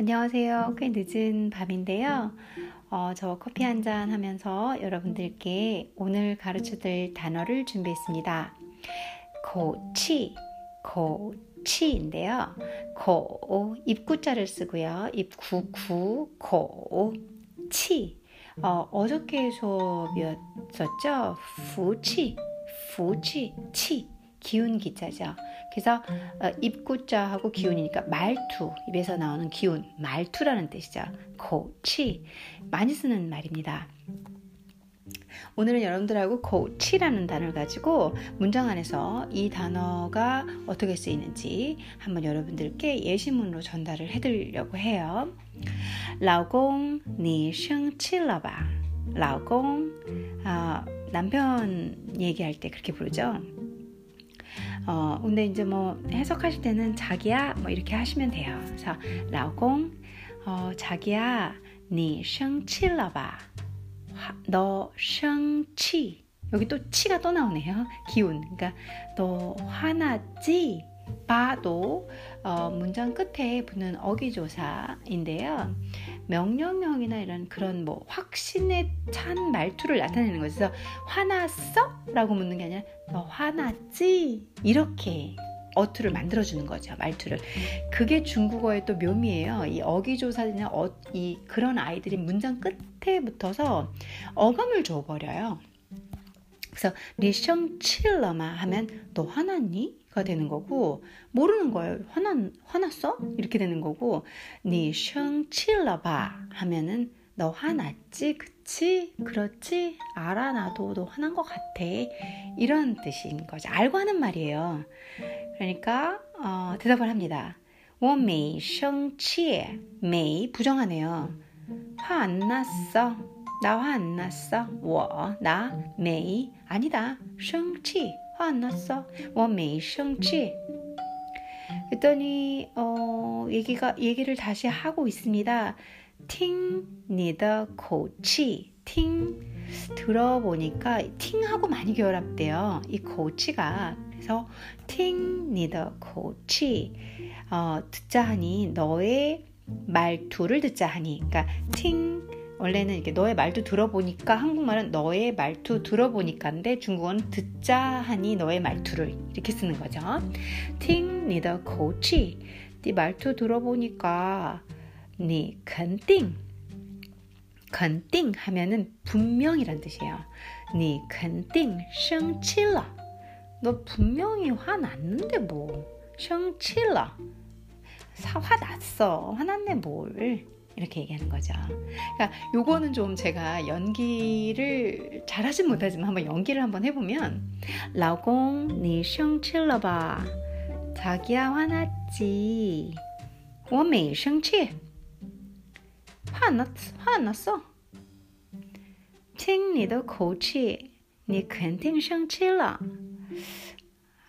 안녕하세요. 꽤 늦은 밤인데요. 어, 저 커피 한 잔 하면서 여러분들께 오늘 가르쳐 드릴 단어를 준비했습니다. 고치, 고치인데요. 고, 입구자를 쓰고요. 입구, 구, 고, 치. 어, 어저께 수업이었었죠? fu치, fu치, 치. 기운 기자죠. 그래서 어, 입구자하고 기운이니까 말투, 입에서 나오는 기운, 말투라는 뜻이죠. 고치 많이 쓰는 말입니다. 오늘은 여러분들하고 고치라는 단어를 가지고 문장 안에서 이 단어가 어떻게 쓰이는지 한번 여러분들께 예시문으로 전달을 해드리려고 해요. 老公,你生气了吧?老公, 아, 남편 얘기할 때 그렇게 부르죠. 어, 근데 이제 뭐 해석하실 때는 자기야 뭐 이렇게 하시면 돼요. 그래서 라공 어, 자기야 니 생치러봐. 너 생치 여기 또 치가 또 나오네요. 기운. 그러니까 너 화났지? 바도 어, 문장 끝에 붙는 어기조사인데요. 명령형이나 이런 그런 뭐 확신에 찬 말투를 나타내는 거죠. 그래서 화났어? 라고 묻는 게 아니라 너 화났지? 이렇게 어투를 만들어주는 거죠. 말투를. 그게 중국어의 또 묘미예요. 이 어기조사나 어, 이 그런 아이들이 문장 끝에 붙어서 어감을 줘버려요. 그래서 리셩 칠러마 하면 너 화났니? 가 되는 거고 모르는 거예요. 화난 화났어? 이렇게 되는 거고 니셩 칠러바 하면은 너 화났지? 그치? 그렇지? 알아 나도 너 화난 것 같아. 이런 뜻인 거죠. 알고 하는 말이에요. 그러니까 어, 대답을 합니다. 我没生气. 메이 부정하네요. 화 안 났어. 나 화 안 났어. 我나 메이 아니다. 生气. 화 안 났어. 我没生气. 그랬더니 어, 얘기가 얘기를 다시 하고 있습니다. 听你的口气听 들어보니까 팅하고 많이 결합돼요. 이 코치가 그래서 팅你的口气 어, 듣자 하니 너의 말투를 듣자 하니 그러니까 팅 원래는 이렇게 너의 말투 들어보니까 한국말은 너의 말투 들어보니까인데 중국어는 듣자 하니 너의 말투를 이렇게 쓰는 거죠. 팅你的 口气 네 말투 들어보니까 你肯定肯定 하면은 분명이란 뜻이에요. 你肯定生气了너 분명히 화났는데 뭐. 生气了. 화났어. 화났네 뭘. 이렇게 얘기하는 거죠. 그러니까 요거는 좀 제가 연기를 잘하진 못하지만 한번 연기를 한번 해보면 라공 네 니성 칠러봐. 자기야 화났지. 워메이성치 화났 화났어. 팅니도 고치. 니 괜팅 성치라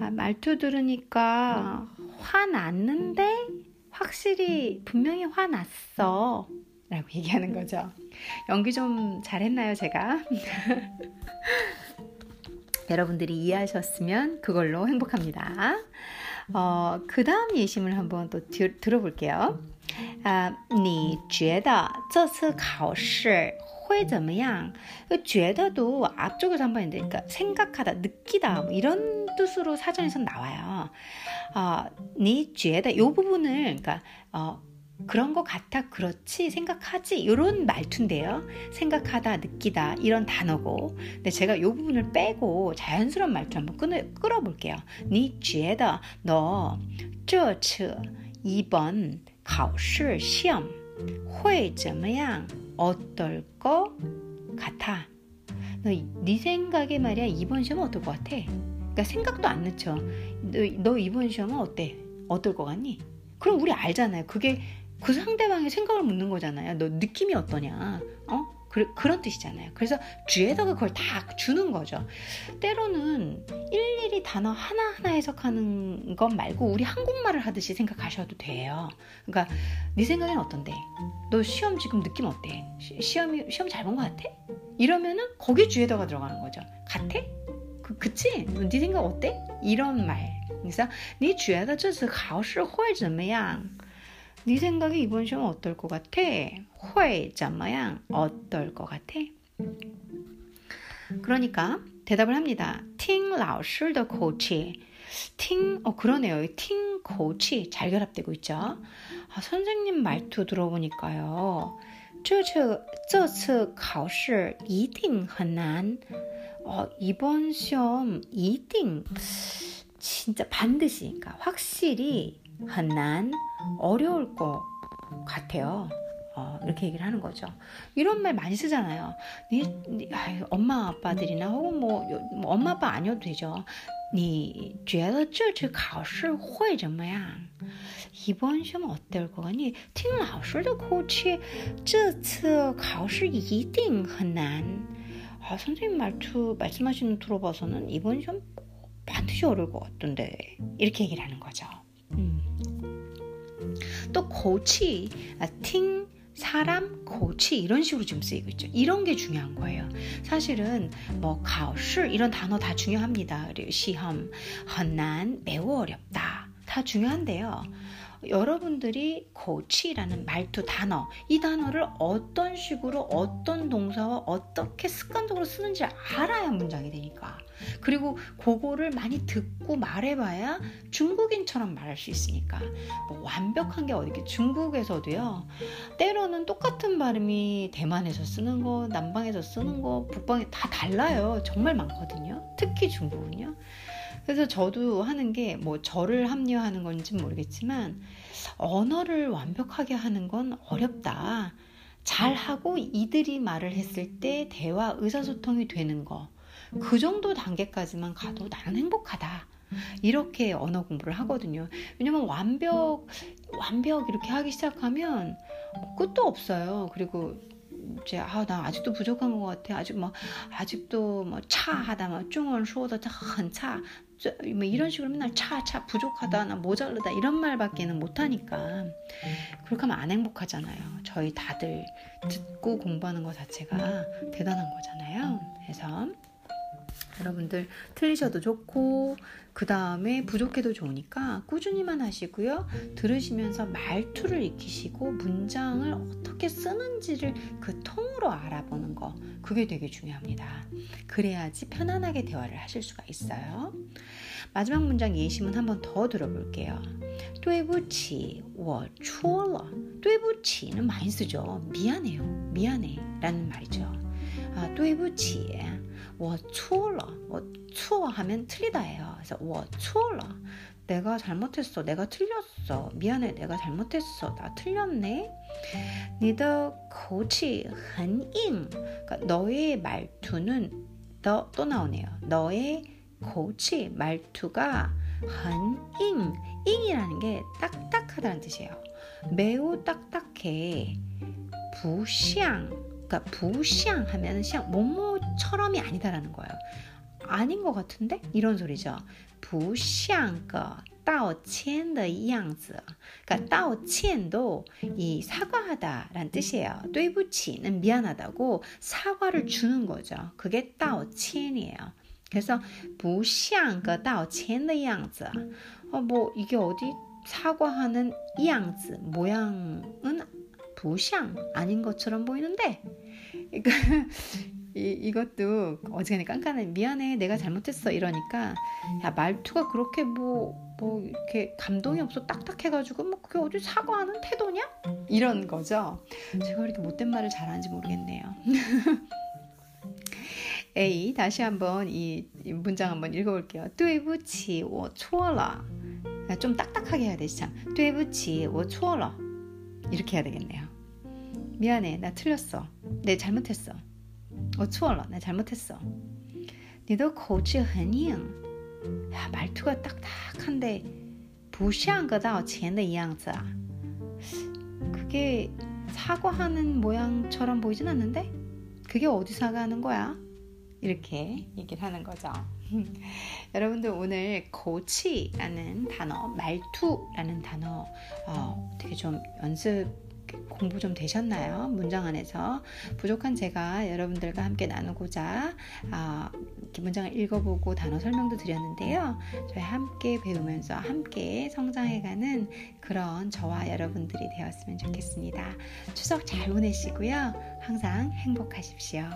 아, 말투 들으니까 화났는데 확실히 분명히 화났어. 라고 얘기하는 거죠. 연기 좀 잘했나요, 제가? 여러분들이 이해하셨으면 그걸로 행복합니다. 어, 그 다음 예심을 한번 또 드, 들어볼게요. 아, 你觉得这次考试会怎么样？觉得도 앞쪽에서 한번 했는데, 그러니까 생각하다, 느끼다, 뭐 이런 뜻으로 사전에서 나와요. 아, 你觉得이 부분을, 그러니까 어, 그런 것 같아, 그렇지, 생각하지, 이런 말투인데요. 생각하다, 느끼다, 이런 단어고. 근데 제가 이 부분을 빼고 자연스러운 말투 한번 끊어, 끌어볼게요. 你觉得너这次 이번 考试 시험 会怎么样? 어떨 것 같아? 너, 네 생각에 말이야, 이번 시험 어떨 것 같아? 그러니까 생각도 안 넣죠. 너, 너 이번 시험은 어때? 어떨 것 같니? 그럼 우리 알잖아요. 그게 그 상대방의 생각을 묻는 거잖아요. 너 느낌이 어떠냐? 어? 그, 그런 뜻이잖아요. 그래서 주에다가 그걸 다 주는 거죠. 때로는 일일이 단어 하나하나 해석하는 것 말고 우리 한국말을 하듯이 생각하셔도 돼요. 그러니까 네 생각엔 어떤데? 너 시험 지금 느낌 어때? 시, 시험이 시험 잘 본 것 같아? 이러면은 거기 주에다가 들어가는 거죠. 같아? 그, 그치? 네 생각 어때? 이런 말. 그래서 你觉得这次考试会怎么样? 네 생각에 이번 시험 어떨 것 같아? 会怎么样? 어떨 것 같아? 그러니까 대답을 합니다. 听老师的口气听 어 그러네요. 听口气잘 결합되고 있죠. 아, 선생님 말투 들어보니까요. 这次这次考试一定很难. 어, 이번 시험 一定 진짜 반드시 그러니까 확실히 很难 어려울 것 같아요. 어, 이렇게 얘기를 하는 거죠. 이런 말 많이 쓰잖아요. 니, 니 아유, 엄마 아빠들이나 혹은 뭐, 뭐, 엄마 아빠 아니어도 되죠. 你觉得这次考试会怎么样？ 이번 시험 어떨 것 같니? 听老师的口气这次考试一定很难 아, 선생님 말투 말씀하시는 들어봐서는 이번 시험 반드시 어려울 것 같던데 이렇게 얘기를 하는 거죠. 음. 또 고치, 아, 팅 사람, 고치 이런 식으로 좀 쓰이고 있죠. 이런 게 중요한 거예요. 사실은 뭐 가오시 이런 단어 다 중요합니다. 그리고 시험, 很难, 매우 어렵다. 다 중요한데요. 여러분들이 고치라는 말투 단어 이 단어를 어떤 식으로 어떤 동사와 어떻게 습관적으로 쓰는지 알아야 문장이 되니까. 그리고 그거를 많이 듣고 말해봐야 중국인처럼 말할 수 있으니까. 뭐 완벽한 게 어디 중국에서도요 때로는 똑같은 발음이 대만에서 쓰는 거 남방에서 쓰는 거 북방에 다 달라요. 정말 많거든요. 특히 중국은요 그래서 저도 하는 게 뭐 저를 합리화하는 건지 모르겠지만 언어를 완벽하게 하는 건 어렵다. 잘하고 이들이 말을 했을 때 대화 의사소통이 되는 거. 그 정도 단계까지만 가도 나는 행복하다. 이렇게 언어 공부를 하거든요. 왜냐면 완벽, 완벽 이렇게 하기 시작하면 끝도 없어요. 그리고 이제 아나 아직도 부족한 것 같아. 아직 뭐 아직도 뭐 차하다 뭐 중원 수어도 한差 뭐 이런 식으로 맨날 차, 차, 부족하다, 나 모자르다 이런 말밖에는 못하니까 그렇게 하면 안 행복하잖아요. 저희 다들 듣고 공부하는 것 자체가 대단한 거잖아요. 그래서 여러분들 틀리셔도 좋고 그 다음에 부족해도 좋으니까 꾸준히만 하시고요. 들으시면서 말투를 익히시고 문장을 어떻게 쓰는지를 그 통으로 알아보는 거 그게 되게 중요합니다. 그래야지 편안하게 대화를 하실 수가 있어요. 마지막 문장 예시문 한번 더 들어볼게요. 对不起,我错了.对不起는 많이 쓰죠. 미안해요. 미안해. 라는 말이죠. 아, 对不起. 我错了.我错 하면 틀리다예요. 그래서 我错了. 내가 잘못했어. 내가 틀렸어. 미안해. 내가 잘못했어. 나 틀렸네. 你的口气很硬. 그러니까 너의 말투는 너, 또 나오네요. 너의 고치 말투가 很硬. 잉이라는 게 딱딱하다는 뜻이에요. 매우 딱딱해. 不像 그러니까 부샹 하면 샹 뭐뭐 처럼이 아니다라는 거예요. 아닌 것 같은데 이런 소리죠. 不像个道歉的样子. 그러니까 道歉도 이 사과하다라는 뜻이에요. 对不起는 미안하다고 사과를 주는 거죠. 그게 道歉이에요. 그래서 不像个道歉的样子. 어, 뭐 이게 어디 사과하는 样子 모양은 不像 아닌 것처럼 보이는데 그러니까 이, 이것도 어지간히 깐깐해 미안해 내가 잘못했어 이러니까 야 말투가 그렇게 뭐뭐 뭐 이렇게 감동이 없어 딱딱해가지고 뭐 그게 어디 사과하는 태도냐 이런 거죠 제가 이렇게 못된 말을 잘하는지 모르겠네요 A 다시 한번 이, 이 문장 한번 읽어볼게요 对不起我错了좀 딱딱하게 해야 되지 참 对不起我错了 이렇게 해야 되겠네요 미안해 나 틀렸어 내 잘못했어 我错了나 잘못했어 你的口气很硬 야, 말투가 딱딱한데 不像个道歉的样子啊 그게 사과하는 모양처럼 보이진 않는데 그게 어디 사과하는 거야? 이렇게 얘기를 하는 거죠. 여러분들 오늘 고치라는 단어, 말투라는 단어 어, 되게 좀 연습 공부 좀 되셨나요? 문장 안에서 부족한 제가 여러분들과 함께 나누고자 어, 문장을 읽어보고 단어 설명도 드렸는데요. 저희 함께 배우면서 함께 성장해가는 그런 저와 여러분들이 되었으면 좋겠습니다. 추석 잘 보내시고요. 항상 행복하십시오.